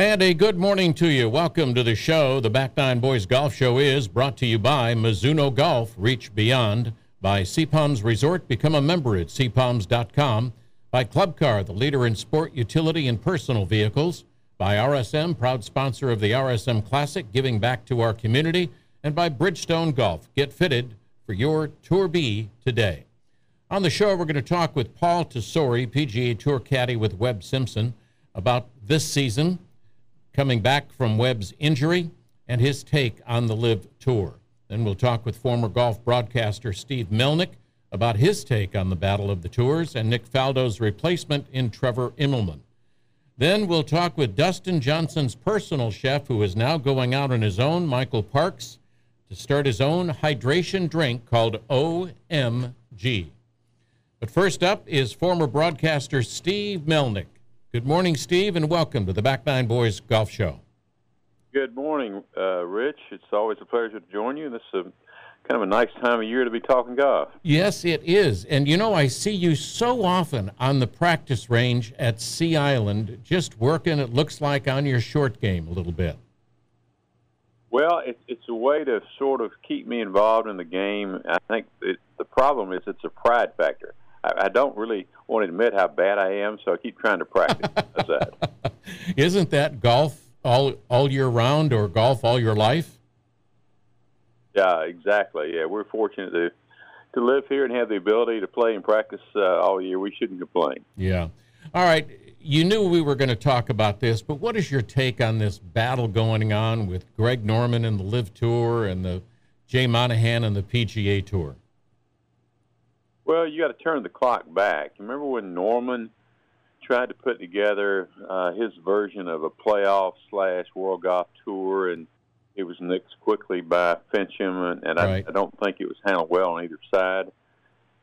And a good morning to you. Welcome to the show. The Back Nine Boys Golf Show is brought to you by Mizuno Golf. Reach beyond. By Sea Palms Resort. Become a member at seapalms.com. By Club Car, the leader in sport, utility, and personal vehicles. By RSM, proud sponsor of the RSM Classic, giving back to our community. And by Bridgestone Golf. Get fitted for your Tour B today. On the show, we're going to talk with Paul Tesori, PGA Tour caddy with Webb Simpson, about this season coming back from Webb's injury and his take on the LIV Tour. Then we'll talk with former golf broadcaster Steve Melnyk about his take on the Battle of the Tours and Nick Faldo's replacement in Trevor Immelman. Then we'll talk with Dustin Johnson's personal chef, who is now going out on his own, Michael Parks, to start his own hydration drink called OMG. But first up is former broadcaster Steve Melnyk. Good morning, Steve, and welcome to the Back Nine Boys Golf Show. Good morning, uh, Rich. It's always a pleasure to join you. This is a, kind of a nice time of year to be talking golf. Yes, it is. And you know, I see you so often on the practice range at Sea Island, just working, it looks like, on your short game a little bit. Well, it, it's a way to sort of keep me involved in the game. I think it, the problem is it's a pride factor. I, I don't really want to admit how bad I am, so I keep trying to practice. That's that. Isn't that golf all all year round or golf all your life? Yeah, exactly. Yeah, we're fortunate to to live here and have the ability to play and practice uh, all year. We shouldn't complain. Yeah. All right. You knew we were going to talk about this, but what is your take on this battle going on with Greg Norman and the LIV Tour and the Jay Monahan and the PGA Tour? Well, you got to turn the clock back. Remember when Norman tried to put together uh, his version of a playoff slash World Golf Tour, and it was nixed quickly by Finchem, and, and right. I, I don't think it was handled well on either side.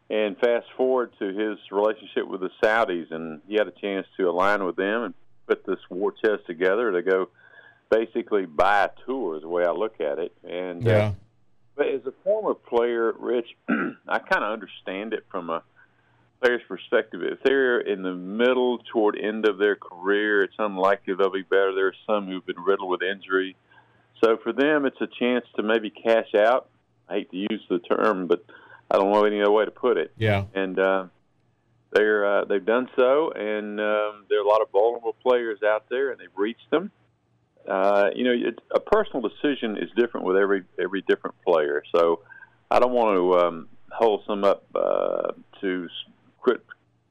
And fast forward to his relationship with the Saudis, and he had a chance to align with them and put this war chest together to go basically buy a tour, is the way I look at it. And uh, yeah. uh, but as a former player, Rich, I kind of understand it from a player's perspective. If they're in the middle toward end of their career, it's unlikely they'll be better. There are some who've been riddled with injury. So for them, it's a chance to maybe cash out. I hate to use the term, but I don't know any other way to put it. Yeah. And uh, they're uh, they've done so, and um, there are a lot of vulnerable players out there, and they've reached them uh, you know, it, a personal decision is different with every every different player. So I don't want to um, hold some up uh, to crit,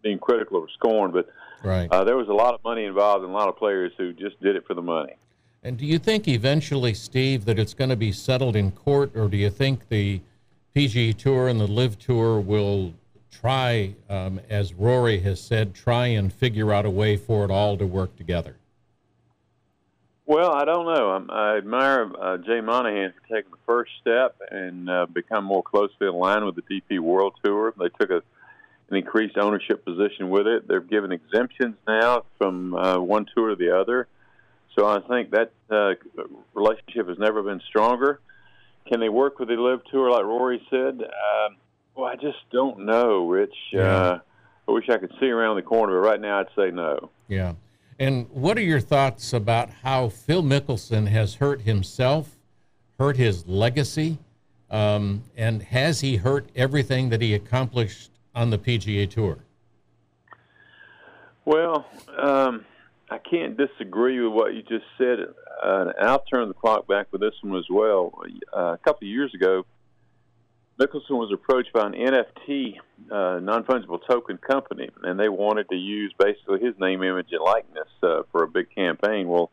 being critical or scorn, but right. uh, there was a lot of money involved and a lot of players who just did it for the money. And do you think eventually, Steve, that it's going to be settled in court, or do you think the PGA Tour and the LIV Tour will try, um, as Rory has said, try and figure out a way for it all to work together? Well, I don't know. I'm, I admire uh, Jay Monahan for taking the first step and uh, become more closely aligned with the DP World Tour. They took a, an increased ownership position with it. They've given exemptions now from uh, one tour to the other. So I think that uh, relationship has never been stronger. Can they work with the LIV Tour like Rory said? Uh, well, I just don't know, Rich. Yeah. Uh, I wish I could see around the corner, but right now I'd say no. Yeah. And what are your thoughts about how Phil Mickelson has hurt himself, hurt his legacy, um, and has he hurt everything that he accomplished on the PGA Tour? Well, um, I can't disagree with what you just said. Uh, I'll turn the clock back with this one as well. Uh, a couple of years ago, Mickelson was approached by an NFT, uh, non fungible token company, and they wanted to use basically his name, image, and likeness uh, for a big campaign. Well,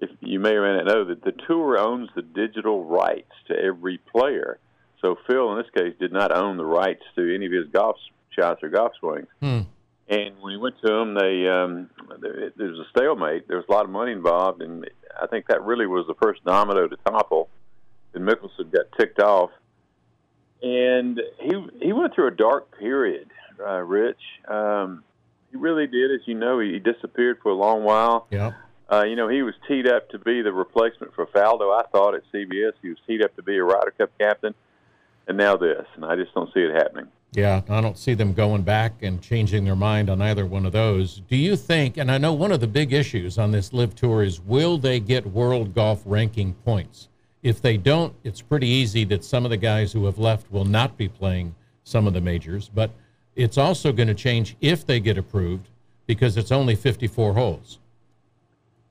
if you may or may not know that the tour owns the digital rights to every player. So Phil, in this case, did not own the rights to any of his golf shots or golf swings. Hmm. And when he went to them, they um, there, there was a stalemate. There was a lot of money involved, and I think that really was the first domino to topple. And Mickelson got ticked off and he he went through a dark period, uh, Rich. Um, he really did, as you know. He, he disappeared for a long while. Yeah. Uh, you know, he was teed up to be the replacement for Faldo. I thought at CBS he was teed up to be a Ryder Cup captain, and now this, and I just don't see it happening. Yeah, I don't see them going back and changing their mind on either one of those. Do you think, and I know one of the big issues on this LIV tour is will they get world golf ranking points? If they don't, it's pretty easy that some of the guys who have left will not be playing some of the majors, but it's also going to change if they get approved because it's only 54 holes.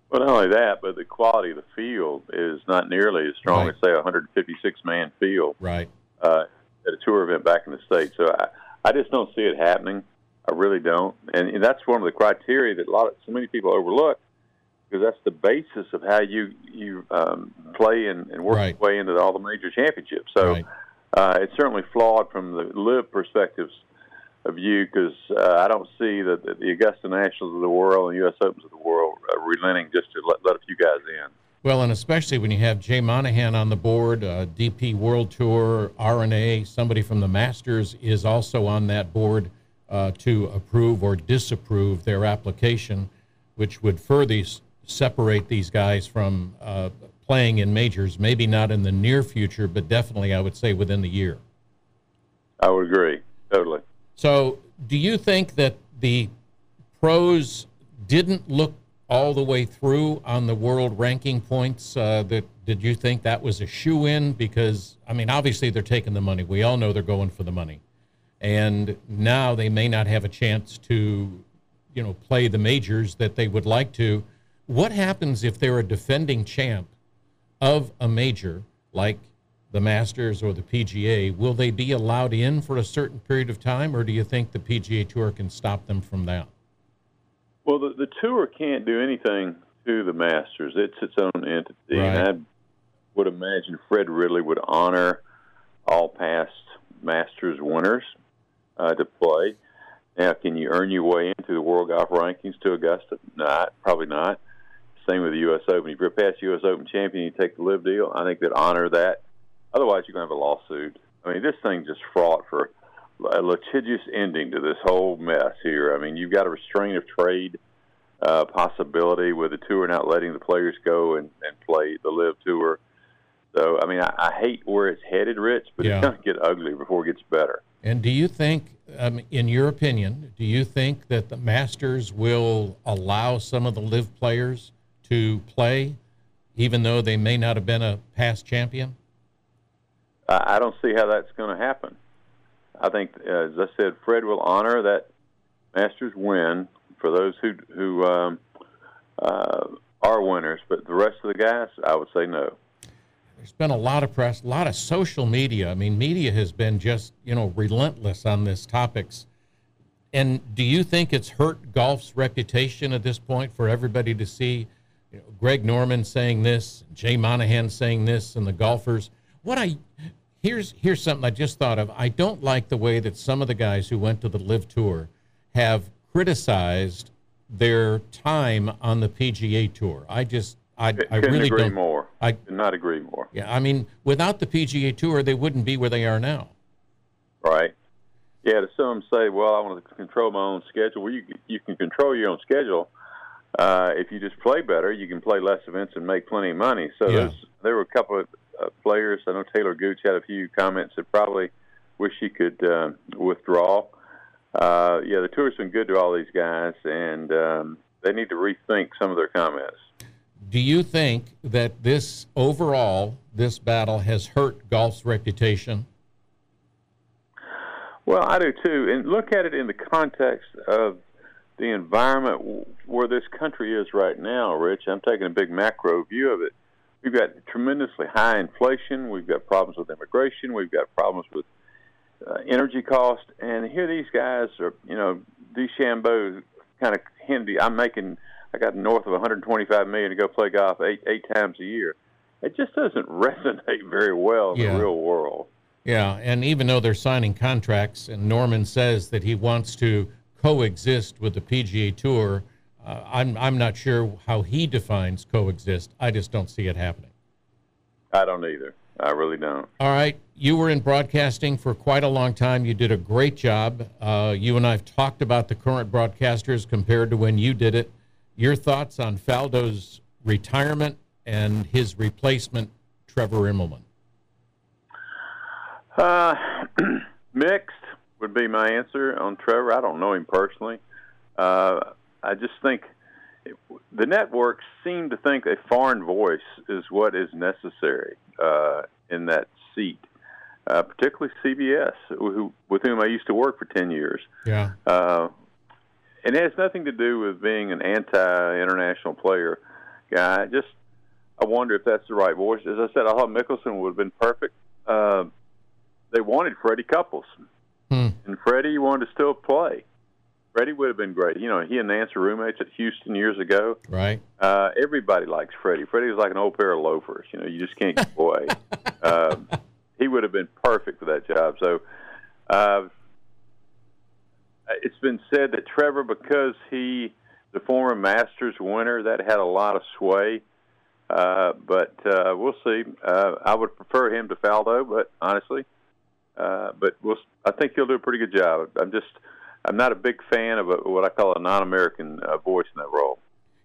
Well, not only that, but the quality of the field is not nearly as strong Right. as, say, a 156 man field Right. uh, at a tour event back in the States. So I, I just don't see it happening. I really don't. And, and that's one of the criteria that a lot of, so many people overlook because that's the basis of how you, you um, play and, and work Right. your way into all the major championships. So right. uh, it's certainly flawed from the LIV perspectives of view because uh, I don't see the, the Augusta Nationals of the world and U.S. Opens of the world uh, relenting just to let, let a few guys in. Well, and especially when you have Jay Monahan on the board, uh, DP World Tour, R&A, somebody from the Masters is also on that board uh, to approve or disapprove their application, which would further separate these guys from uh, playing in majors. Maybe not in the near future, but definitely, I would say, within the year. I would agree totally. So, do you think that the pros didn't look all the way through on the world ranking points? Uh, that did you think that was a shoe in? Because I mean, obviously they're taking the money. We all know they're going for the money, and now they may not have a chance to, you know, play the majors that they would like to. What happens if they're a defending champ of a major like the Masters or the PGA, will they be allowed in for a certain period of time, or do you think the PGA Tour can stop them from that? Well, the, the tour can't do anything to the Masters. It's its own entity, Right. and I would imagine Fred Ridley would honor all past Masters winners uh, to play. Now, can you earn your way into the World Golf Rankings to Augusta? Not, probably not. Same with the U.S. Open. If you're a past U.S. Open champion, you take the LIV deal. I think they'd honor that. Otherwise, you're going to have a lawsuit. I mean, this thing's just fraught for a litigious ending to this whole mess here. I mean, you've got a restraint of trade uh, possibility with the tour not letting the players go and, and play the LIV tour. So, I mean, I, I hate where it's headed, Rich, but Yeah. it's going to get ugly before it gets better. And do you think, um, in your opinion, do you think that the Masters will allow some of the LIV players to play, even though they may not have been a past champion? I don't see how that's going to happen. I think, as I said, Fred will honor that Masters win for those who who um, uh, are winners, but the rest of the guys, I would say no. There's been a lot of press, a lot of social media. I mean, media has been just, you know, relentless on this topics. And do you think it's hurt golf's reputation at this point for everybody to see you know, Greg Norman saying this, Jay Monahan saying this, and the golfers? What I here's here's something I just thought of. I don't like the way that some of the guys who went to the LIV Tour have criticized their time on the PGA Tour. I just I, I really agree don't. more. I Could not agree more. yeah, I mean, without the PGA Tour, they wouldn't be where they are now. Right. Yeah, to some say, well, I want to control my own schedule. Well, you you can control your own schedule. Uh, if you just play better, you can play less events and make plenty of money. So Yeah. there's, there were a couple of uh, players. I know Talor Gooch had a few comments that probably wish he could uh, withdraw. Uh, yeah, the tour's been good to all these guys, and um, they need to rethink some of their comments. Do you think that this overall, this battle has hurt golf's reputation? Well, I do too, and look at it in the context of the environment w- where this country is right now, Rich. I'm taking a big macro view of it. We've got tremendously high inflation. We've got problems with immigration. We've got problems with uh, energy cost. And here these guys are, you know, DeChambeau kind of handy. I'm making, I got north of 125 million to go play golf eight eight times a year. It just doesn't resonate very well in Yeah. the real world. Yeah, and even though they're signing contracts, and Norman says that he wants to coexist with the PGA Tour, uh, I'm I'm not sure how he defines coexist. I just don't see it happening. I don't either. I really don't. All right, you were in broadcasting for quite a long time. You did a great job. Uh, you and I've talked about the current broadcasters compared to when you did it. Your thoughts on Faldo's retirement and his replacement, Trevor Immelman? Uh, mixed. Would be my answer on Trevor. I don't know him personally. Uh, I just think it, the networks seem to think a foreign voice is what is necessary uh, in that seat, uh, particularly CBS, who, with whom I used to work for 10 years. Yeah. Uh, and it has nothing to do with being an anti-international player guy. Just I wonder if that's the right voice. As I said, I thought Mickelson would have been perfect. Uh, they wanted Freddie Couples, Hmm. and Freddie wanted to still play. Freddie would have been great. You know, he and Nantz were roommates at Houston years ago. Right. Uh, everybody likes Freddie. Freddie was like an old pair of loafers. You know, you just can't get away. um, he would have been perfect for that job. So, uh, it's been said that Trevor, because he, the former Masters winner, that had a lot of sway. Uh, but uh, we'll see. Uh, I would prefer him to Faldo, but honestly, uh, but we'll, I think he'll do a pretty good job. I'm just, I'm not a big fan of a, what I call a non-American uh, voice in that role.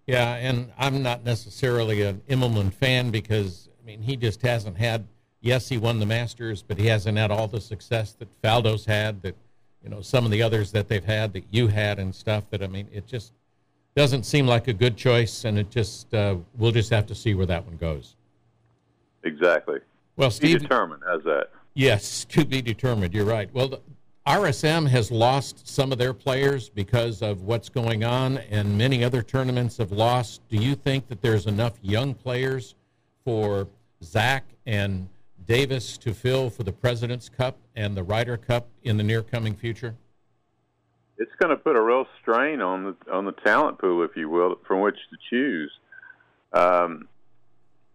Yeah, and I'm not necessarily an Immelman fan because I mean he just hasn't had. Yes, he won the Masters, but he hasn't had all the success that Faldo's had. That you know some of the others that they've had that you had and stuff. That I mean, it just doesn't seem like a good choice, and it just uh, we'll just have to see where that one goes. Exactly. Well, Be Steve, determined. How's that? Yes, to be determined. You're right. Well, the RSM has lost some of their players because of what's going on, and many other tournaments have lost. Do you think that there's enough young players for Zach and Davis to fill for the President's Cup and the Ryder Cup in the near coming future? It's going to put a real strain on the on the talent pool, if you will, from which to choose. Um,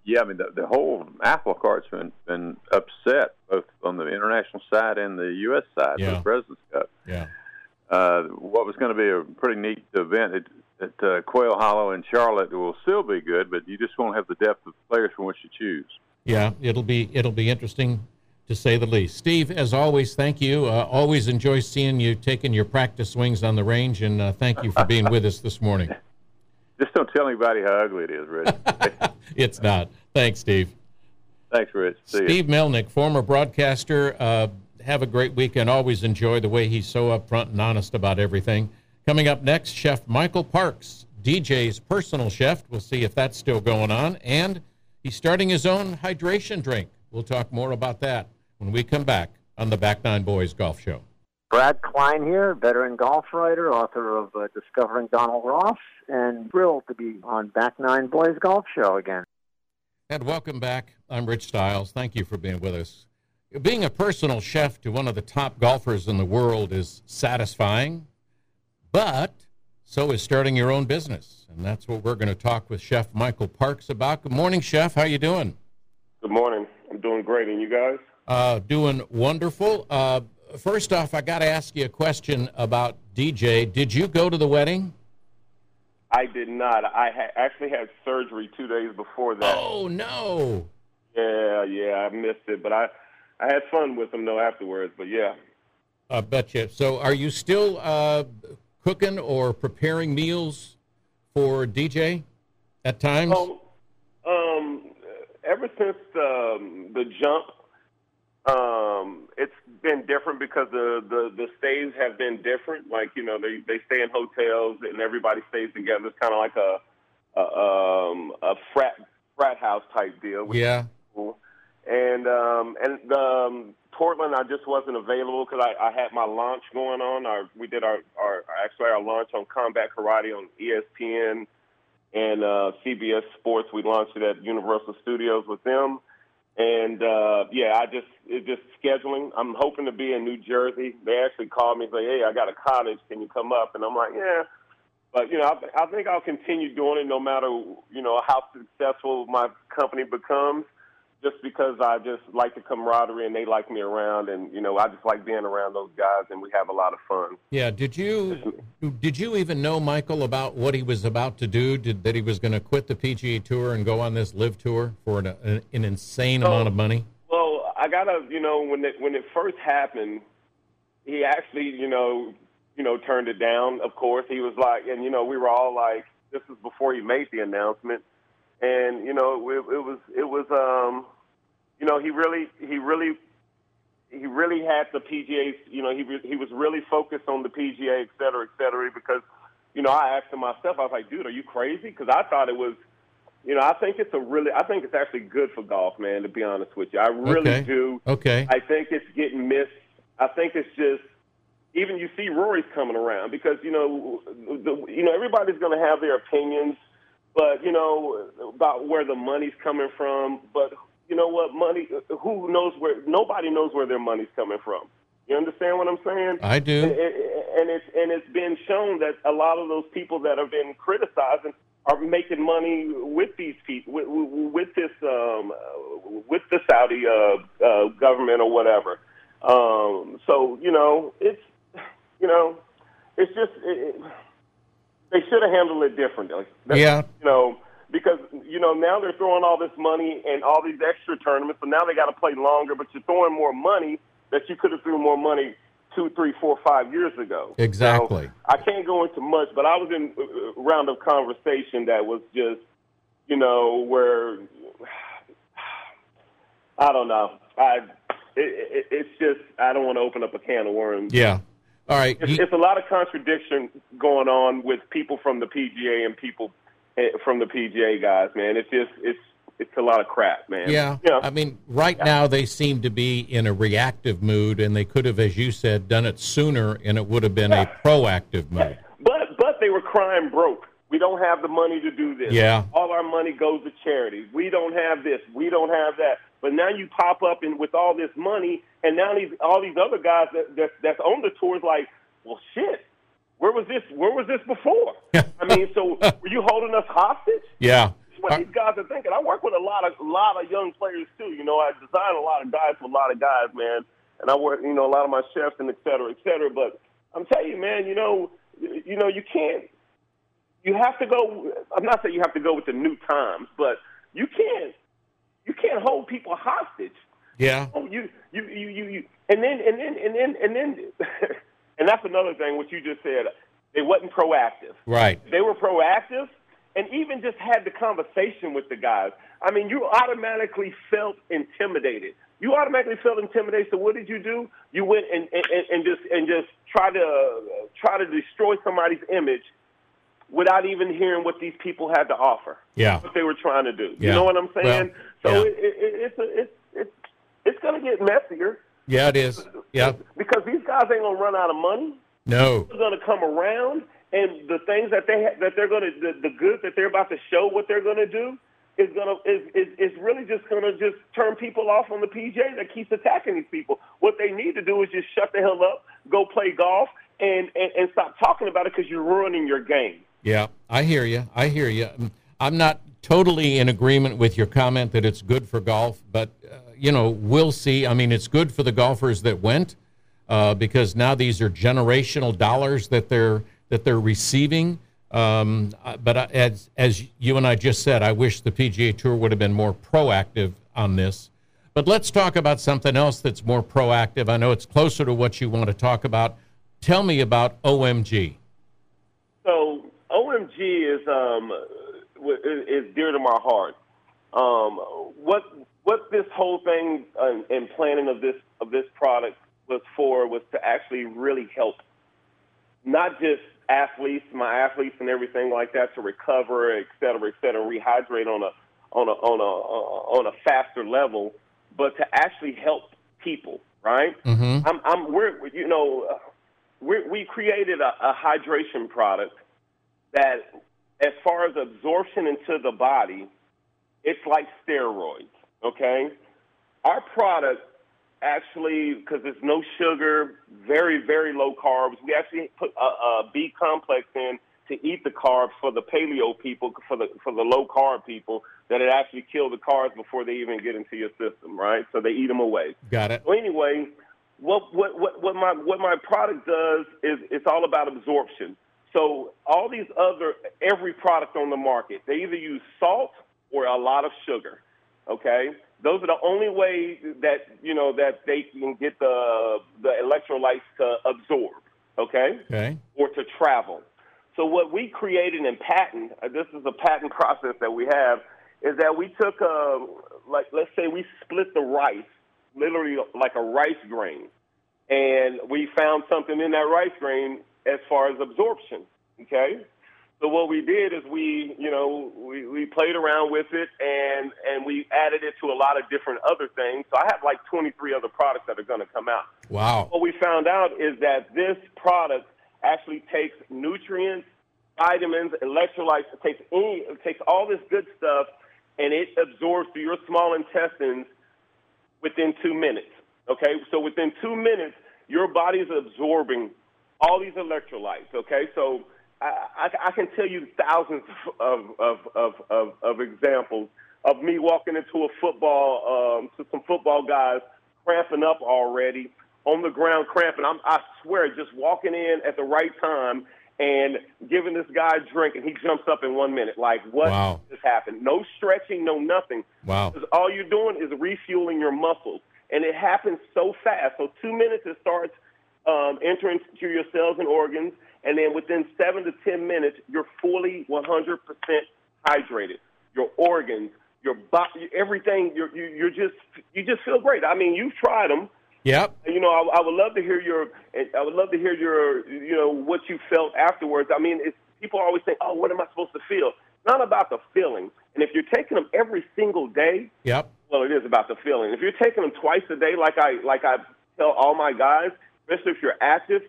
yeah, I mean the, the whole apple cart's been been upset both on the international side and the U.S. side Yeah. for the President's Cup. Yeah. Uh, what was going to be a pretty neat event at, at uh, Quail Hollow in Charlotte will still be good, but you just won't have the depth of players from which to choose. Yeah, it'll be it'll be interesting to say the least. Steve, as always, thank you. Uh, always enjoy seeing you taking your practice swings on the range, and uh, thank you for being with us this morning. Just don't tell anybody how ugly it is, Rich. It's not. Thanks, Steve. Thanks, Rich. See ya. Steve Melnyk, former broadcaster. Uh, have a great weekend. Always enjoy the way he's so upfront and honest about everything. Coming up next, Chef Michael Parks, DJ's personal chef. We'll see if that's still going on. And he's starting his own hydration drink. We'll talk more about that when we come back on the Back Nine Boys Golf Show. Brad Klein here, veteran golf writer, author of uh, Discovering Donald Ross, and thrilled to be on Back Nine Boys Golf Show again. And welcome back. I'm Rich Stiles. Thank you for being with us. Being a personal chef to one of the top golfers in the world is satisfying, but so is starting your own business. And that's what we're going to talk with Chef Michael Parks about. Good morning, Chef. How you doing? Good morning. I'm doing great, and you guys? Uh, doing wonderful. Uh, first off, I got to ask you a question about DJ. Did you go to the wedding? I did not. I ha- actually had surgery two days before that. Oh no! Yeah, yeah, I missed it, but I, I had fun with them though afterwards. But yeah, I bet you. So, are you still uh, cooking or preparing meals for DJ at times? so um, ever since the the jump, um, it's been different because the, the the stays have been different. Like you know, they they stay in hotels and everybody stays together. It's kind of like a a, um, a frat frat house type deal. which is yeah. cool. And um, and um, Portland, I just wasn't available because I, I had my launch going on. Our, we did our, our actually our launch on Combat Karate on ESPN and uh, CBS Sports. We launched it at Universal Studios with them. And uh, yeah, I just it's just scheduling. I'm hoping to be in New Jersey. They actually called me and say, "Hey, I got a cottage. Can you come up?" And I'm like, "Yeah." But you know, I, I think I'll continue doing it no matter you know how successful my company becomes just because I just like the camaraderie and they like me around, and you know I just like being around those guys, and we have a lot of fun. Yeah. Did you did you even know Michael about what he was about to do? Did that he was going to quit the PGA Tour and go on this LIV tour for an, an, an insane Oh. amount of money? Well, I gotta, you know, when it when it first happened, he actually, you know, you know, turned it down. Of course, he was like, and you know, we were all like, this is before he made the announcement, and you know, it, it was it was, um, you know, he really he really he really had the PGA. You know, he he was really focused on the PGA, et cetera, et cetera. Because, you know, I asked him myself, I was like, dude, are you crazy? Because I thought it was, you know, I think it's a really, I think it's actually good for golf, man. To be honest with you, I really Okay. do. Okay. I think it's getting missed. I think it's just even you see Rory's coming around because you know the, you know everybody's going to have their opinions, but you know about where the money's coming from. But you know what money? Who knows where? Nobody knows where their money's coming from. You understand what I'm saying? I do. and and it's and it's been shown that a lot of those people that have been criticizing are making money with these people with, with this um, with the Saudi uh, uh, government or whatever. Um, so you know, it's you know, it's just it, it, they should have handled it differently. That's- Yeah. you know, because you know now they're throwing all this money and all these extra tournaments, so now they got to play longer. But you're throwing more money that you could have threw more money two, three, four, five years ago. Exactly. So, I can't go into much, but I was in a round of conversation that was just, you know, where I don't know. I it, it, it's just I don't want to open up a can of worms. Yeah. All right. It's, You- it's a lot of contradiction going on with people from the PGA and people eh, from the PGA guys, man. It's just it's it's a lot of crap, man. Yeah. Know, I mean, right now they seem to be in a reactive mood, and they could have, as you said, done it sooner, and it would have been a proactive mood. But but they were crying broke. We don't have the money to do this. Yeah. All our money goes to charity. We don't have this. We don't have that. But now you pop up and with all this money, and now these all these other guys that, that that's on the tour is like, well, shit. Where was this? Where was this before? I mean, so were you holding us hostage? Yeah. That's what these guys are thinking. I work with a lot of a lot of young players too. You know, I design a lot of guys for a lot of guys, man. And I work, you know, a lot of my chefs and et cetera, et cetera. But I'm telling you, man, you know, you know, you can't. You have to go. I'm not saying you have to go with the new times, but you can't. You can't hold people hostage. Yeah. Oh, you, you, you, you, you, and then, and then, and then, and then, and that's another thing. What you just said, they wasn't proactive Right. they were proactive and even just had the conversation with the guys. I mean, you automatically felt intimidated. You automatically felt intimidated. So what did you do? You went and, and, and just and just try to uh, try to destroy somebody's image without even hearing what these people had to offer. Yeah. What they were trying to do. Yeah. You know what I'm saying? Well, so yeah. it, it, it's a, it's it's it's going to get messier Yeah, it is. Yeah. because these guys ain't going to run out of money No. are going to come around, and the things that they ha- that they're going to the, the good that they're about to show what they're going to do is going to is, is is really just going to just turn people off on the PJ that keeps attacking these people. What they need to do is just shut the hell up, go play golf, and and, and stop talking about it because you're ruining your game. Yeah, I hear you. I hear you. I'm not totally in agreement with your comment that it's good for golf, but uh, you know, we'll see. I mean, it's good for the golfers that went uh, because now these are generational dollars that they're that they're receiving. Um, uh, but as as you and I just said, I wish the PGA Tour would have been more proactive on this. But let's talk about something else that's more proactive. I know it's closer to what you want to talk about. Tell me about OMG. So OMG is um is is dear to my heart. Um, what what this whole thing uh, and planning of this of this product was for was to actually really help not just athletes, my athletes and everything like that to recover, et cetera, et cetera, rehydrate on a on a on a on a faster level, but to actually help people, right? Mm-hmm. I'm, I'm, we're, you know, uh, we we created a, a hydration product that, as far as absorption into the body, it's like steroids. Okay, our product actually, because there's no sugar, very very low carbs. We actually put a, a B complex in to eat the carbs for the paleo people, for the for the low carb people, that it actually kill the carbs before they even get into your system, right? So they eat them away. Got it. So anyway, what what what, what my what my product does is it's all about absorption. So all these other every product on the market, they either use salt or a lot of sugar. Okay, those are the only ways that you know that they can get the the electrolytes to absorb. Okay Okay. or to travel. So what we created in patent, uh, this is a patent process that we have, is that we took, uh, like, let's say we split the rice literally like a rice grain, and we found something in that rice grain as far as absorption. Okay, so what we did is we, you know, we, we played around with it and and we added it to a lot of different other things. So I have like 23 other products that are going to come out. Wow. What we found out is that this product actually takes nutrients, vitamins, electrolytes, it takes any, it takes all this good stuff and it absorbs through your small intestines within two minutes. Okay, so within two minutes, your body is absorbing all these electrolytes. Okay, so I, I, can tell you thousands of, of, of, of, of examples of me walking into a football, um, to some football guys cramping up already on the ground cramping. I'm, I swear, just walking in at the right time and giving this guy a drink, and he jumps up in one minute. Like, what wow. just happened? No stretching, no nothing. Wow. Because All you're doing is refueling your muscles, and it happens so fast. So two minutes, it starts um, entering to your cells and organs and then within seven to 10 minutes, you're fully 100% hydrated. Your organs, your body, everything, you're, you, you're just, you just feel great. I mean, you've tried them. Yep. You know, I, I would love to hear your, I would love to hear your, you know, what you felt afterwards. I mean, it's, people always think, oh, what am I supposed to feel? It's not about the feeling. And if you're taking them every single day, yep. Well, it is about the feeling. If you're taking them twice a day, like I, like I tell all my guys, especially if you're active,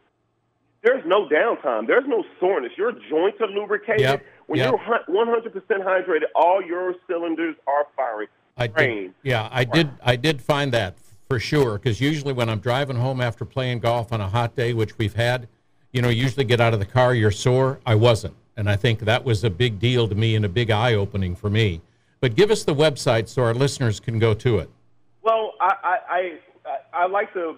there's no downtime. There's no soreness. Your joints are lubricated. Yep. When yep. you're 100% hydrated, all your cylinders are firing. I did, yeah, I did. I did find that for sure because usually when I'm driving home after playing golf on a hot day, which we've had, you know, usually get out of the car, you're sore. I wasn't, and I think that was a big deal to me and a big eye opening for me. But give us the website so our listeners can go to it. Well, I I I, I like to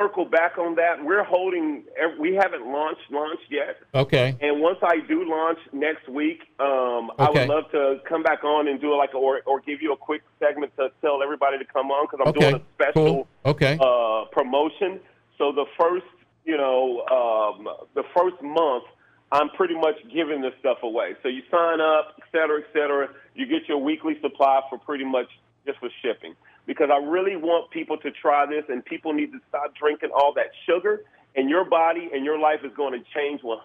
circle back on that. We're holding. We haven't launched launched yet. Okay. And once I do launch next week, um, okay. I would love to come back on and do like a, or or give you a quick segment to tell everybody to come on because I'm okay. doing a special cool. okay. uh, promotion. So the first, you know, um, the first month. I'm pretty much giving this stuff away. So you sign up, et cetera, et cetera. You get your weekly supply for pretty much just for shipping because I really want people to try this and people need to stop drinking all that sugar and your body and your life is going to change 100%.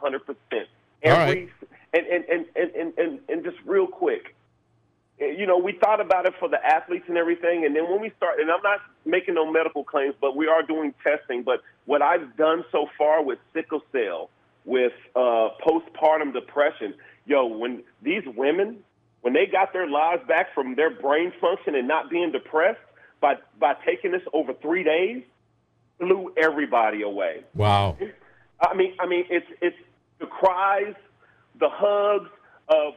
Every, and, and, and, and, and, and just real quick, eh, you know, we thought about it for the athletes and everything. And then when we start, and I'm not making no medical claims, but we are doing testing. But what I've done so far with sickle cell, with uh, postpartum depression, yo, when these women, when they got their lives back from their brain function and not being depressed, by by taking this over three days blew everybody away. Wow. I mean, I mean, it's it's the cries, the hugs of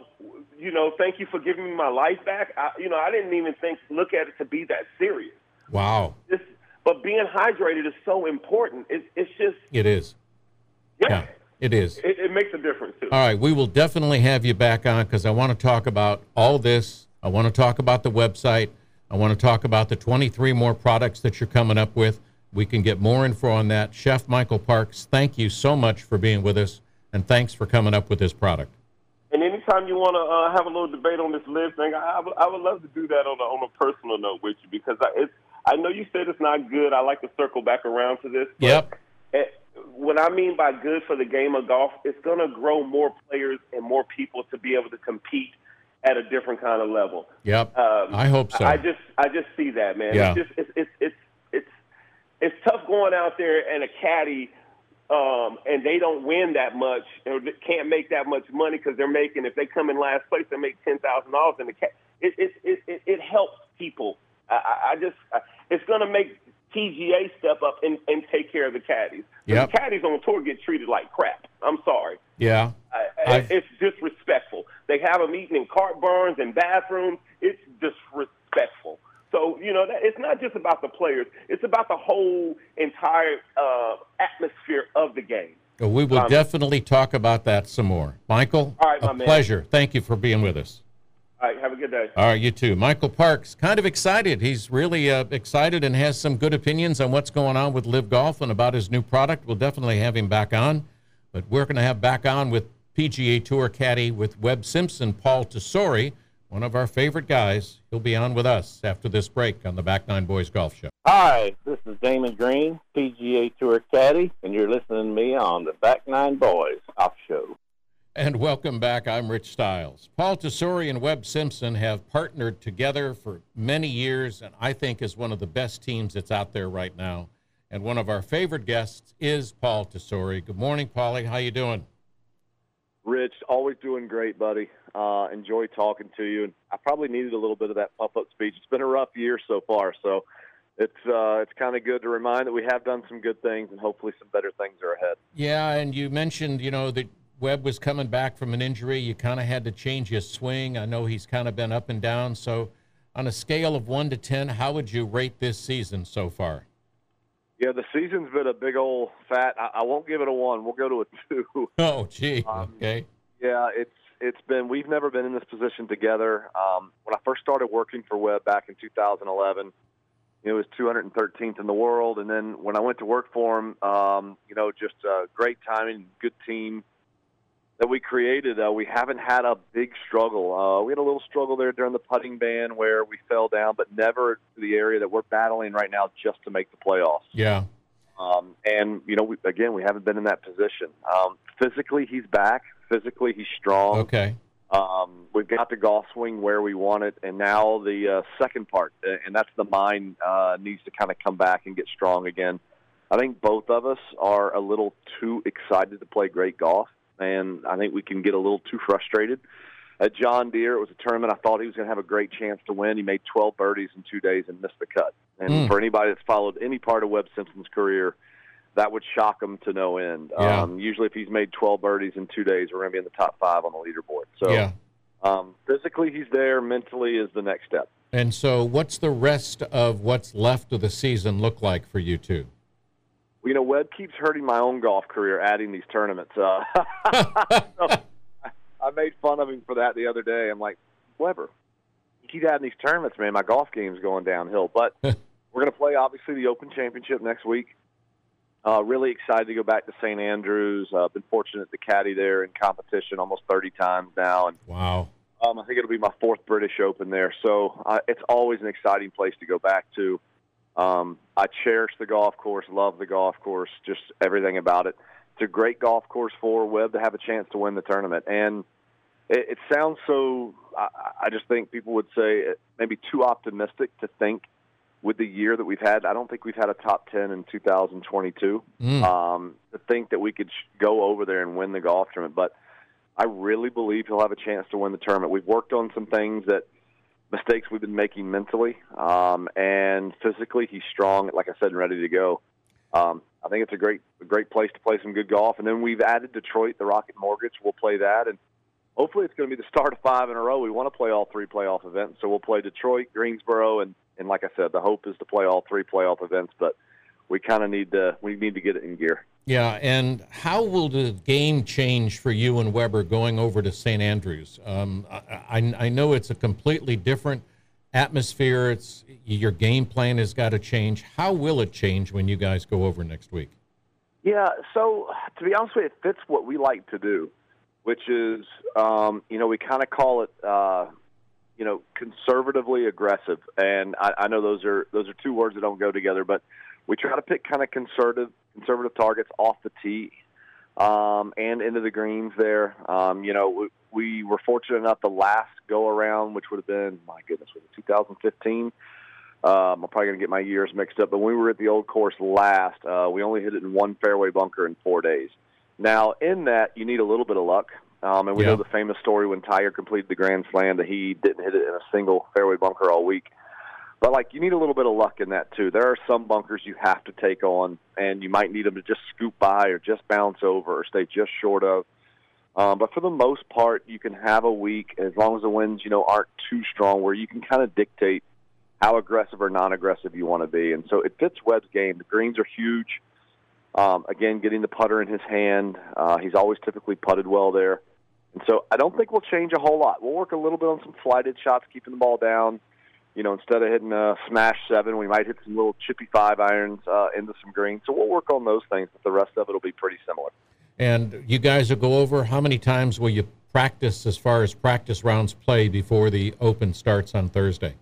you know, thank you for giving me my life back. I, you know, I didn't even think look at it to be that serious. Wow. This, but being hydrated is so important. It, it's just it is. Yeah. yeah it is. It, it makes a difference too. All right, we will definitely have you back on because I want to talk about all this. I want to talk about the website. I want to talk about the 23 more products that you're coming up with. We can get more info on that. Chef Michael Parks, thank you so much for being with us, and thanks for coming up with this product. And anytime you want to uh, have a little debate on this LIV thing, I, I, would love to do that on a, on a personal note with you because I, it's, I know you said it's not good. I like to circle back around to this. yep. It, what I mean by good for the game of golf, it's going to grow more players and more people to be able to compete – at a different kind of level. Yep. Um, I hope so. I just I just see that, man. Yeah. It's just it's it's it's it's, it's tough going out there and a caddy um, and they don't win that much or can't make that much money because they're making if they come in last place they make ten thousand dollars in the cat. It it, it it it helps people. I, I just I, it's going to make PGA step up and, and take care of the caddies. Yep. The caddies on tour get treated like crap. I'm sorry. Yeah. I, it's disrespectful. They have them eating in cart barns and bathrooms. It's disrespectful. So, you know, that, it's not just about the players. It's about the whole entire uh, atmosphere of the game. We will um, definitely talk about that some more. Michael, all right, a man. pleasure. Thank you for being with us. All right, have a good day. All right, you too. Michael Parks, kind of excited. He's really uh, excited and has some good opinions on what's going on with LIV Golf and about his new product. We'll definitely have him back on. But we're going to have back on with PGA Tour caddy with Webb Simpson, Paul Tesori. one of our favorite guys. He'll be on with us after this break on the Back Nine Boys Golf Show. Hi, this is Damon Green, PGA Tour Caddy, and you're listening to me on the Back Nine Boys Golf Show. And welcome back. I'm Rich Stiles. Paul Tesori and Webb Simpson have partnered together for many years, and I think is one of the best teams that's out there right now. And one of our favorite guests is Paul Tesori. Good morning, Paulie. How you doing? Rich, always doing great, buddy. Uh, enjoy talking to you. And I probably needed a little bit of that pop-up speech. It's been a rough year so far, so it's uh, it's kind of good to remind that we have done some good things, and hopefully some better things are ahead. Yeah, and you mentioned, you know, that Webb was coming back from an injury. You kind of had to change his swing. I know he's kind of been up and down. So, on a scale of one to ten, how would you rate this season so far? Yeah, the season's been a big old fat. I, I won't give it a one. We'll go to a two. Oh, gee. Um, okay. Yeah, it's it's been. We've never been in this position together. Um, when I first started working for Webb back in 2011, it was 213th in the world, and then when I went to work for him, um, you know, just uh, great timing, good team that we created, uh, we haven't had a big struggle. Uh, we had a little struggle there during the putting ban where we fell down, but never to the area that we're battling right now just to make the playoffs. Yeah. Um, and you know, we, again, we haven't been in that position. Um, physically, he's back. Physically, he's strong. Okay. Um, we've got the golf swing where we want it, and now the uh, second part, uh, and that's the mind, uh, needs to kind of come back and get strong again. I think both of us are a little too excited to play great golf and I think we can get a little too frustrated. At John Deere, it was a tournament I thought he was going to have a great chance to win. He made 12 birdies in two days and missed the cut. And mm. for anybody that's followed any part of Webb Simpson's career, that would shock him to no end. Yeah. Um, usually, if he's made 12 birdies in two days, we're going to be in the top five on the leaderboard. So, yeah. um, physically, he's there. Mentally, is the next step. And so, what's the rest of what's left of the season look like for you two? You know, Webb keeps hurting my own golf career adding these tournaments. Uh, so I made fun of him for that the other day. I'm like, Weber, you keep adding these tournaments, man. My golf game's going downhill. But we're going to play, obviously, the Open Championship next week. Uh, really excited to go back to St. Andrews. Uh, been fortunate to caddy there in competition almost 30 times now. And wow. Um, I think it'll be my fourth British Open there. So uh, it's always an exciting place to go back to. Um, I cherish the golf course, love the golf course, just everything about it. It's a great golf course for Webb to have a chance to win the tournament. And it, it sounds so, I, I just think people would say maybe too optimistic to think with the year that we've had. I don't think we've had a top 10 in 2022. Mm. Um, to think that we could go over there and win the golf tournament. But I really believe he'll have a chance to win the tournament. We've worked on some things that – mistakes we've been making mentally um, and physically. He's strong, like I said, and ready to go. Um, I think it's a great, a great place to play some good golf. And then we've added Detroit, the Rocket Mortgage. We'll play that, and hopefully it's going to be the start of five in a row. We want to play all three playoff events, so we'll play Detroit, Greensboro, and and like I said, the hope is to play all three playoff events. But we kind of need to we need to get it in gear. Yeah, and how will the game change for you and Weber going over to St. Andrews? Um, I, I know it's a completely different atmosphere. It's your game plan has got to change. How will it change when you guys go over next week? Yeah, so to be honest with you, it fits what we like to do, which is, um, you know, we kind of call it, uh, you know, conservatively aggressive, and I, I know those are those are two words that don't go together, but we try to pick kind of conservative conservative targets off the tee um, and into the greens there. Um, you know, we, we were fortunate enough the last go around, which would have been my goodness, was it 2015? Um, I'm probably going to get my years mixed up, but when we were at the old course last, uh, we only hit it in one fairway bunker in four days. Now, in that, you need a little bit of luck. Um, and we yeah. know the famous story when Tiger completed the Grand Slam that he didn't hit it in a single fairway bunker all week. But like you need a little bit of luck in that too. There are some bunkers you have to take on, and you might need them to just scoop by or just bounce over or stay just short of. Um, but for the most part, you can have a week as long as the winds, you know, aren't too strong, where you can kind of dictate how aggressive or non-aggressive you want to be. And so it fits Webb's game. The greens are huge. Um, again, getting the putter in his hand, uh, he's always typically putted well there. And so I don't think we'll change a whole lot. We'll work a little bit on some flighted shots, keeping the ball down you know, instead of hitting a smash seven, we might hit some little chippy five irons uh, into some greens. So we'll work on those things, but the rest of it will be pretty similar. And you guys will go over how many times will you practice as far as practice rounds play before the Open starts on Thursday?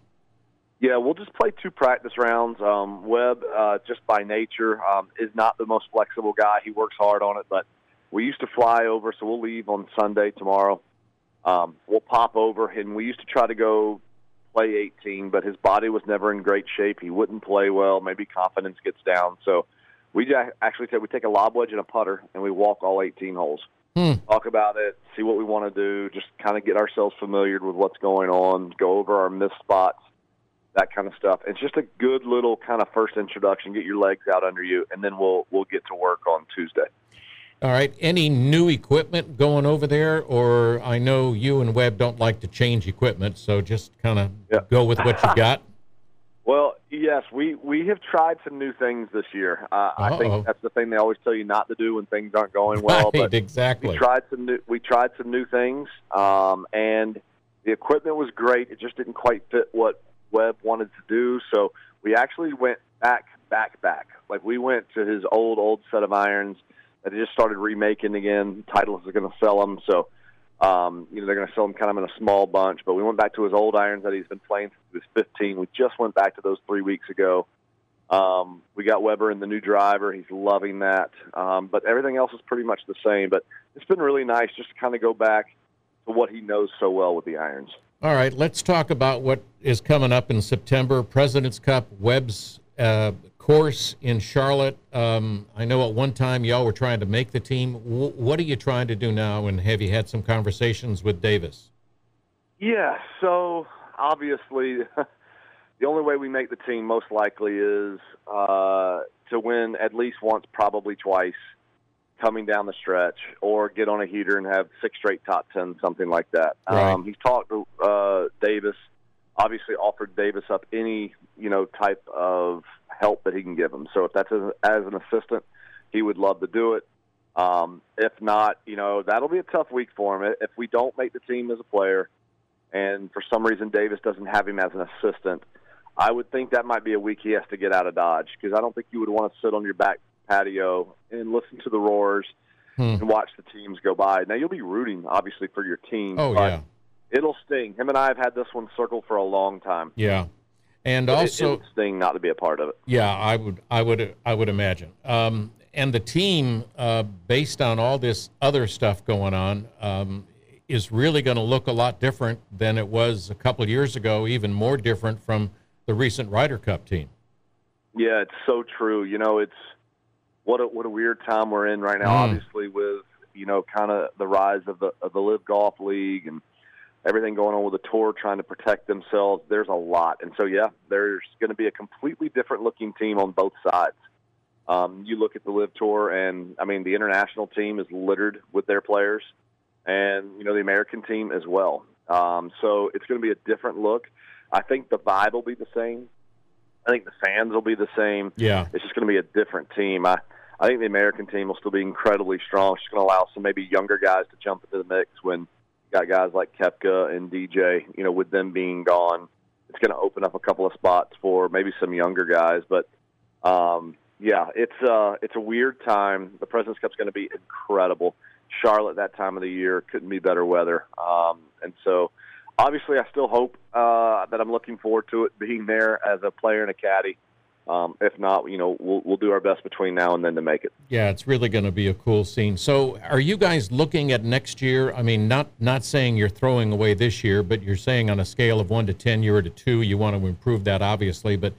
Yeah, we'll just play two practice rounds. Um, Webb, uh, just by nature, um, is not the most flexible guy. He works hard on it, but we used to fly over, so we'll leave on Sunday tomorrow. Um, we'll pop over, and we used to try to go play 18, but his body was never in great shape. He wouldn't play well. Maybe confidence gets down. So we actually said we take a lob wedge and a putter, and we walk all 18 holes. Hmm. Talk about it, see what we want to do, just kind of get ourselves familiar with what's going on, go over our missed spots that kind of stuff. It's just a good little kind of first introduction. Get your legs out under you, and then we'll we'll get to work on Tuesday. All right. Any new equipment going over there, or I know you and Webb don't like to change equipment, so just kind of yeah. go with what you got. well, yes, we we have tried some new things this year. Uh, I think that's the thing they always tell you not to do when things aren't going well. Right, but exactly. We tried some new we tried some new things, um, and the equipment was great. It just didn't quite fit what Webb wanted to do. So we actually went back, back, back. Like we went to his old, old set of irons he just started remaking again. Titleist are going to sell them, so um, you know they're going to sell them kind of in a small bunch. But we went back to his old irons that he's been playing since he was 15. We just went back to those three weeks ago. Um, we got Weber in the new driver. He's loving that. Um, but everything else is pretty much the same. But it's been really nice just to kind of go back to what he knows so well with the irons. All right, let's talk about what is coming up in September. President's Cup, Webb's uh, course in Charlotte. Um, I know at one time y'all were trying to make the team. W- what are you trying to do now? And have you had some conversations with Davis? Yeah, so obviously, the only way we make the team most likely is uh, to win at least once, probably twice coming down the stretch or get on a heater and have six straight top ten, something like that. Right. Um, he's talked to uh, Davis, obviously offered Davis up any you know type of help that he can give him. So if that's a, as an assistant, he would love to do it. Um, if not, you know that'll be a tough week for him. If we don't make the team as a player, and for some reason Davis doesn't have him as an assistant, I would think that might be a week he has to get out of Dodge because I don't think you would want to sit on your back patio and listen to the roars hmm. and watch the teams go by. Now you'll be rooting obviously for your team. Oh yeah, it'll sting. Him and I have had this one circled for a long time. Yeah, and but also it, sting not to be a part of it. Yeah, I would, I would, I would imagine. Um, and the team, uh, based on all this other stuff going on, um, is really going to look a lot different than it was a couple of years ago. Even more different from the recent Ryder Cup team. Yeah, it's so true. You know, it's what a what a weird time we're in right now. Mm. Obviously, with you know, kind of the rise of the of the LIV Golf League and everything going on with the tour, trying to protect themselves. There's a lot, and so yeah, there's going to be a completely different looking team on both sides. Um, you look at the LIV Tour, and I mean, the international team is littered with their players, and you know, the American team as well. Um, so it's going to be a different look. I think the vibe will be the same. I think the fans will be the same. Yeah, it's just going to be a different team. I I think the American team will still be incredibly strong. It's just going to allow some maybe younger guys to jump into the mix when got guys like Koepka and DJ. You know, with them being gone, it's going to open up a couple of spots for maybe some younger guys. But um, yeah, it's uh, it's a weird time. The Presidents Cup's going to be incredible. Charlotte that time of the year couldn't be better weather, um, and so obviously I still hope uh, that I'm looking forward to it being there as a player and a caddy. Um, if not, you know, we'll we'll do our best between now and then to make it. Yeah, it's really going to be a cool scene. So, are you guys looking at next year? I mean, not not saying you're throwing away this year, but you're saying on a scale of one to ten, you're at a two. You want to improve that, obviously. But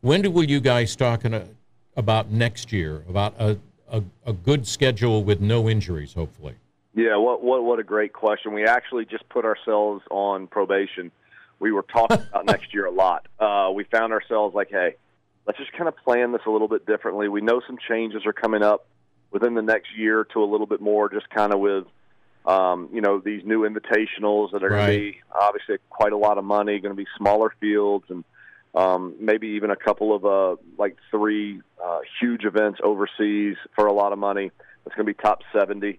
when do will you guys talk a, about next year? About a, a a good schedule with no injuries, hopefully. Yeah, what what what a great question. We actually just put ourselves on probation. We were talking about next year a lot. Uh, we found ourselves like, hey let's just kind of plan this a little bit differently. We know some changes are coming up within the next year to a little bit more, just kind of with, um, you know, these new invitationals that are right. going to be obviously quite a lot of money, going to be smaller fields, and um, maybe even a couple of uh, like three uh, huge events overseas for a lot of money. That's going to be top 70,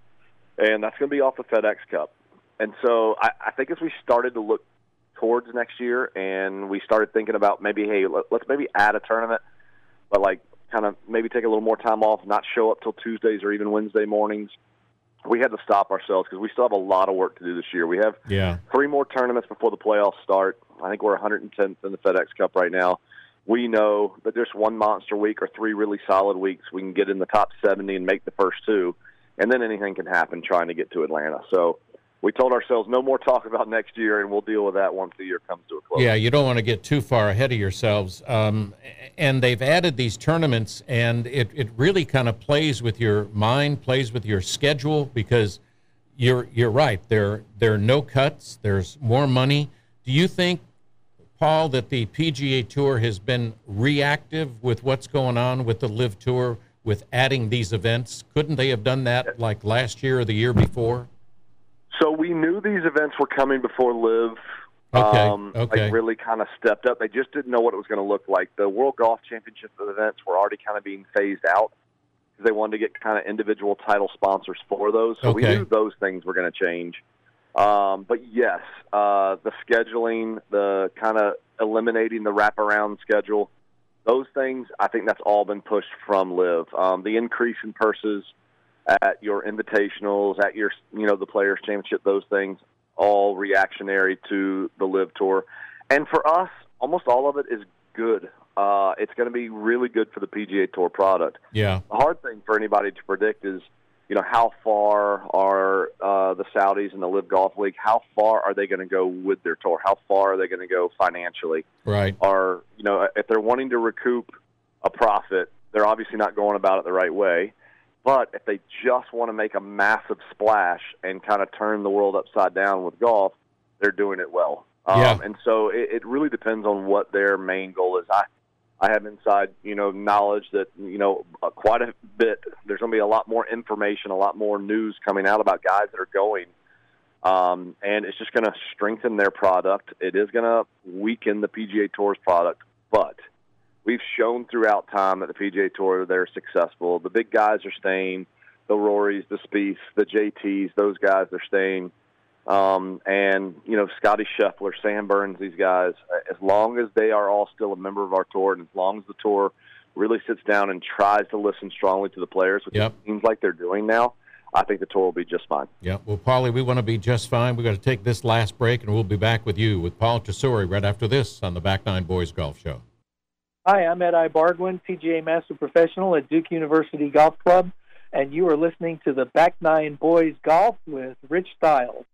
and that's going to be off the FedEx Cup. And so I, I think as we started to look towards next year, and we started thinking about maybe, hey, let's maybe add a tournament, but like kind of maybe take a little more time off, not show up till Tuesdays or even Wednesday mornings. we had to stop ourselves because we still have a lot of work to do this year. We have Yeah. three more tournaments before the playoffs start. I think we're 110th in the FedEx Cup right now. We know that there's one monster week or three really solid weeks. We can get in the top 70 and make the first two, and then anything can happen trying to get to Atlanta. So we told ourselves no more talk about next year, and we'll deal with that once the year comes to a close. Yeah, you don't want to get too far ahead of yourselves. Um, and they've added these tournaments, and it, it really kind of plays with your mind, plays with your schedule, because you're you're right. There there are no cuts. There's more money. Do you think, Paul, that the PGA Tour has been reactive with what's going on with the LIV Tour with adding these events? Couldn't they have done that like last year or the year before? So we knew these events were coming before LIV. Okay, Um, okay. Like really kind of stepped up. They just didn't know what it was going to look like. The World Golf Championship events were already kind of being phased out because they wanted to get kind of individual title sponsors for those. So we knew those things were going to change. Um, but yes, uh, the scheduling, the kind of eliminating the wraparound schedule, those things, I think that's all been pushed from LIV. Um, the increase in purses at your invitationals, at your you know the Players Championship, those things all reactionary to the LIV Tour, and for us, almost all of it is good. Uh, it's going to be really good for the PGA Tour product. Yeah, The hard thing for anybody to predict is, you know, how far are uh, the Saudis and the LIV Golf League? How far are they going to go with their tour? How far are they going to go financially? right. Are you know, if they're wanting to recoup a profit, they're obviously not going about it the right way. But if they just want to make a massive splash and kind of turn the world upside down with golf, they're doing it well. Um, Yeah. And so it, it really depends on what their main goal is. I I have inside, you know, knowledge that you know uh, quite a bit. There's going to be a lot more information, a lot more news coming out about guys that are going, um, and it's just going to strengthen their product. It is going to weaken the PGA Tour's product, but we've shown throughout time that the PGA Tour they're successful. The big guys are staying, the Rorys, the Spieths, the JTs, those guys they're staying. Um, and you know Scotty Scheffler, Sam Burns, these guys. As long as they are all still a member of our tour, and as long as the tour really sits down and tries to listen strongly to the players, which Yep. it seems like they're doing now, I think the tour will be just fine. Yeah. Well, Paulie, we want to be just fine. We've got to take this last break, and we'll be back with you with Paul Tesori right after this on the Back Nine Boys Golf Show. Hi, I'm Ed Ibarguen, PGA Master Professional at Duke University Golf Club, and you are listening to the Back Nine Boys Golf with Rich Stiles.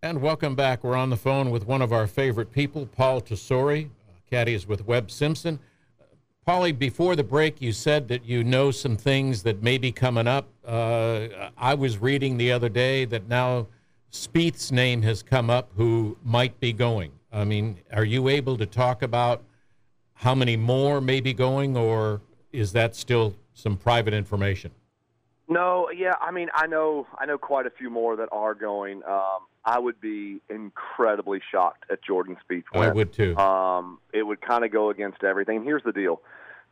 And welcome back. We're on the phone with one of our favorite people, Paul Tesori. Uh, Caddy is with Webb Simpson. Paulie, before the break, you said that you know some things that may be coming up. Uh, I was reading the other day that now Spieth's name has come up, who might be going. I mean, are you able to talk about how many more may be going, or is that still some private information? No, yeah, I mean, I know, I know quite a few more that are going. Um, I would be incredibly shocked at Jordan Spieth. I would too. Um, it would kind of go against everything. Here's the deal: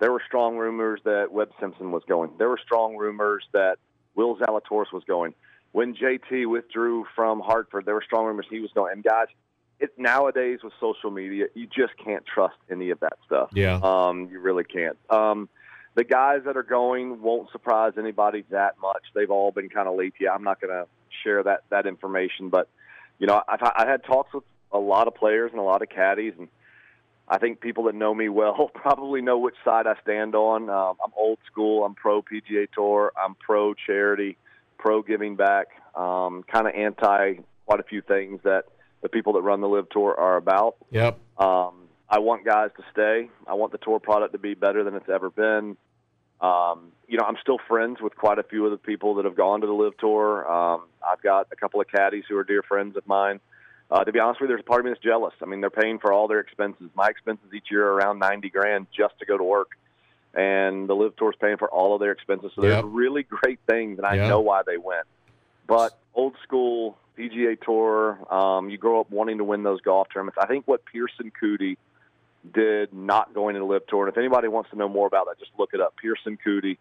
there were strong rumors that Webb Simpson was going. There were strong rumors that Will Zalatoris was going. When JT withdrew from Hartford, there were strong rumors he was going. And guys, it nowadays with social media, you just can't trust any of that stuff. Yeah. Um, you really can't. Um, the guys that are going won't surprise anybody that much. They've all been kind of leaky. I'm not going to share that that information, but you know, I've I've had talks with a lot of players and a lot of caddies, and I think people that know me well probably know which side I stand on. Um, I'm old school. I'm pro PGA Tour. I'm pro charity, pro giving back. Um, kind of anti quite a few things that the people that run the LIV Tour are about. Yep. Um, I want guys to stay. I want the tour product to be better than it's ever been. Um, you know, I'm still friends with quite a few of the people that have gone to the LIV Tour. Um, I've got a couple of caddies who are dear friends of mine. Uh, to be honest with you, there's a part of me that's jealous. I mean, they're paying for all their expenses. My expenses each year are around 90 grand just to go to work. And the LIV Tour's paying for all of their expenses. So there's Yep. really great things, and I Yeah. know why they went. But old school PGA Tour, um, you grow up wanting to win those golf tournaments. I think what Pierceson Coody did not going to the LIV Tour, and if anybody wants to know more about that, just look it up. Pierceson Coody.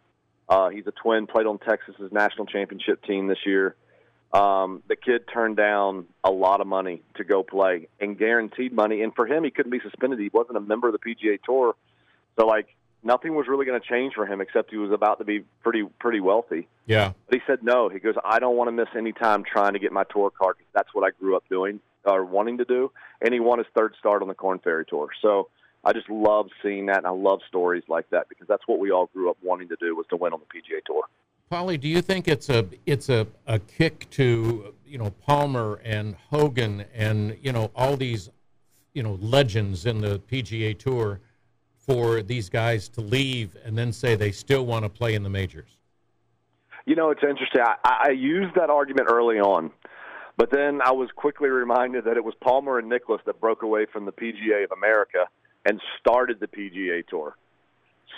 Uh, he's a twin, played on Texas's national championship team this year. Um, the kid turned down a lot of money to go play and guaranteed money. And for him, he couldn't be suspended. He wasn't a member of the PGA Tour. So, like, nothing was really going to change for him except he was about to be pretty pretty wealthy. Yeah. But he said no. He goes, I don't want to miss any time trying to get my tour card. That's what I grew up doing or wanting to do. And he won his third start on the Corn Ferry Tour. So I just love seeing that, and I love stories like that because that's what we all grew up wanting to do was to win on the PGA Tour. Paulie, do you think it's a it's a, a kick to you know Palmer and Hogan and you know all these you know legends in the PGA Tour for these guys to leave and then say they still want to play in the majors? You know, it's interesting. I, I used that argument early on, but then I was quickly reminded that it was Palmer and Nicklaus that broke away from the PGA of America and started the PGA Tour.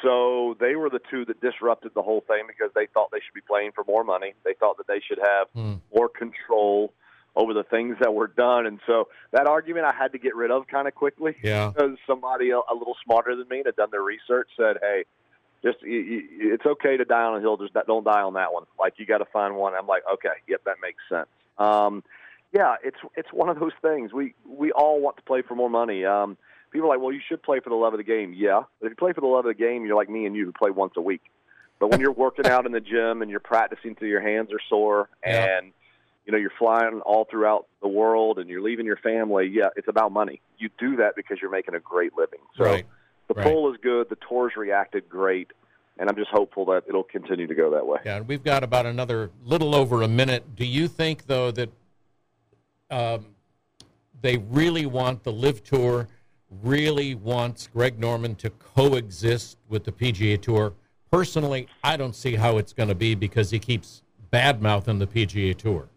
So they were the two that disrupted the whole thing because they thought they should be playing for more money. They thought that they should have Hmm. more control over the things that were done. And so that argument I had to get rid of kind of quickly Yeah. because somebody a, little smarter than me that had done their research said, "Hey, just you, you, it's okay to die on a hill, just don't die on that one. Like you got to find one." I'm like, "Okay, yep, that makes sense." Um, yeah, it's it's one of those things. We we all want to play for more money. Um, people are like, "Well, you should play for the love of the game." Yeah, but if you play for the love of the game, you're like me and you who play once a week. But when you're working out in the gym and you're practicing till your hands are sore Yeah. and you know you're flying all throughout the world and you're leaving your family, yeah, it's about money. You do that because you're making a great living. So right. the right. poll is good. The tours reacted great, and I'm just hopeful that it'll continue to go that way. Yeah, and we've got about another little over a minute. Do you think, though, that um, they really want the LIV Tour, really wants Greg Norman to coexist with the PGA Tour? Personally, I don't see how it's going to be because he keeps bad mouthing the PGA Tour.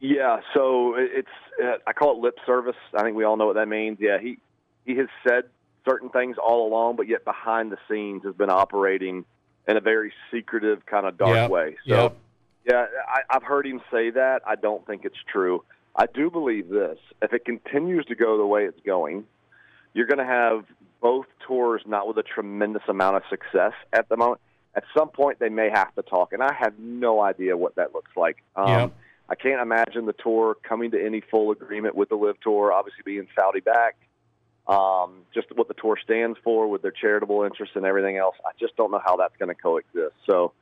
Yeah, so it's uh, I call it lip service. I think we all know what that means. Yeah, he he has said certain things all along, but yet behind the scenes has been operating in a very secretive kind of dark Yep, way. So yep. yeah, I, I've heard him say that. I don't think it's true. I do believe this: if it continues to go the way it's going, you're going to have both tours not with a tremendous amount of success at the moment. At some point, they may have to talk, and I have no idea what that looks like. Um, Yep. I can't imagine the tour coming to any full agreement with the LIV Tour, obviously being Saudi backed. Um, just what the tour stands for with their charitable interests and everything else. I just don't know how that's going to coexist. So,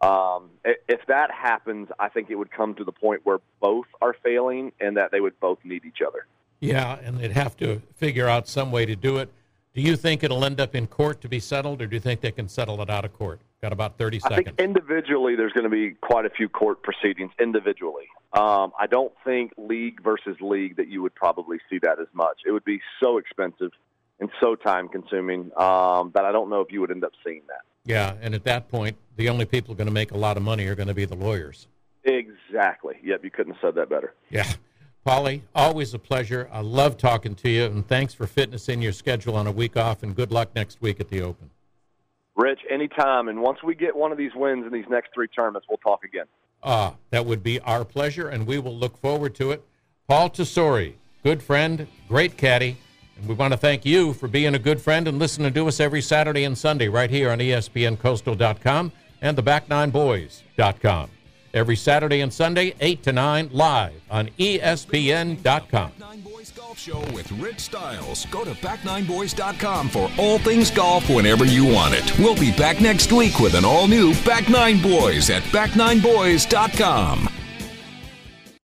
um, if that happens, I think it would come to the point where both are failing and that they would both need each other. Yeah, and they'd have to figure out some way to do it. Do you think it'll end up in court to be settled, or do you think they can settle it out of court? Got about 30 I think individually, there's going to be quite a few court proceedings individually. Um, I don't think league versus league that you would probably see that as much. It would be so expensive and so time consuming um, that I don't know if you would end up seeing that. yeah, and at that point, the only people going to make a lot of money are going to be the lawyers. Exactly. Yep, you couldn't have said that better. Yeah. Paulie, always a pleasure. I love talking to you, and thanks for fitting in your schedule on a week off, and good luck next week at the Open. Rich, anytime. And once we get one of these wins in these next three tournaments, we'll talk again. Ah, that would be our pleasure, and we will look forward to it. Paul Tesori, good friend, great caddy, and we want to thank you for being a good friend and listening to us every Saturday and Sunday right here on ESPNCoastal.com and theback9boys.com. Every Saturday and Sunday, 8 to 9, live on ESPN.com. Golf Show with Rich Stiles. Go to back9boys.com for all things golf whenever you want it. We'll be back next week with an all new Back Nine Boys at back9boys.com.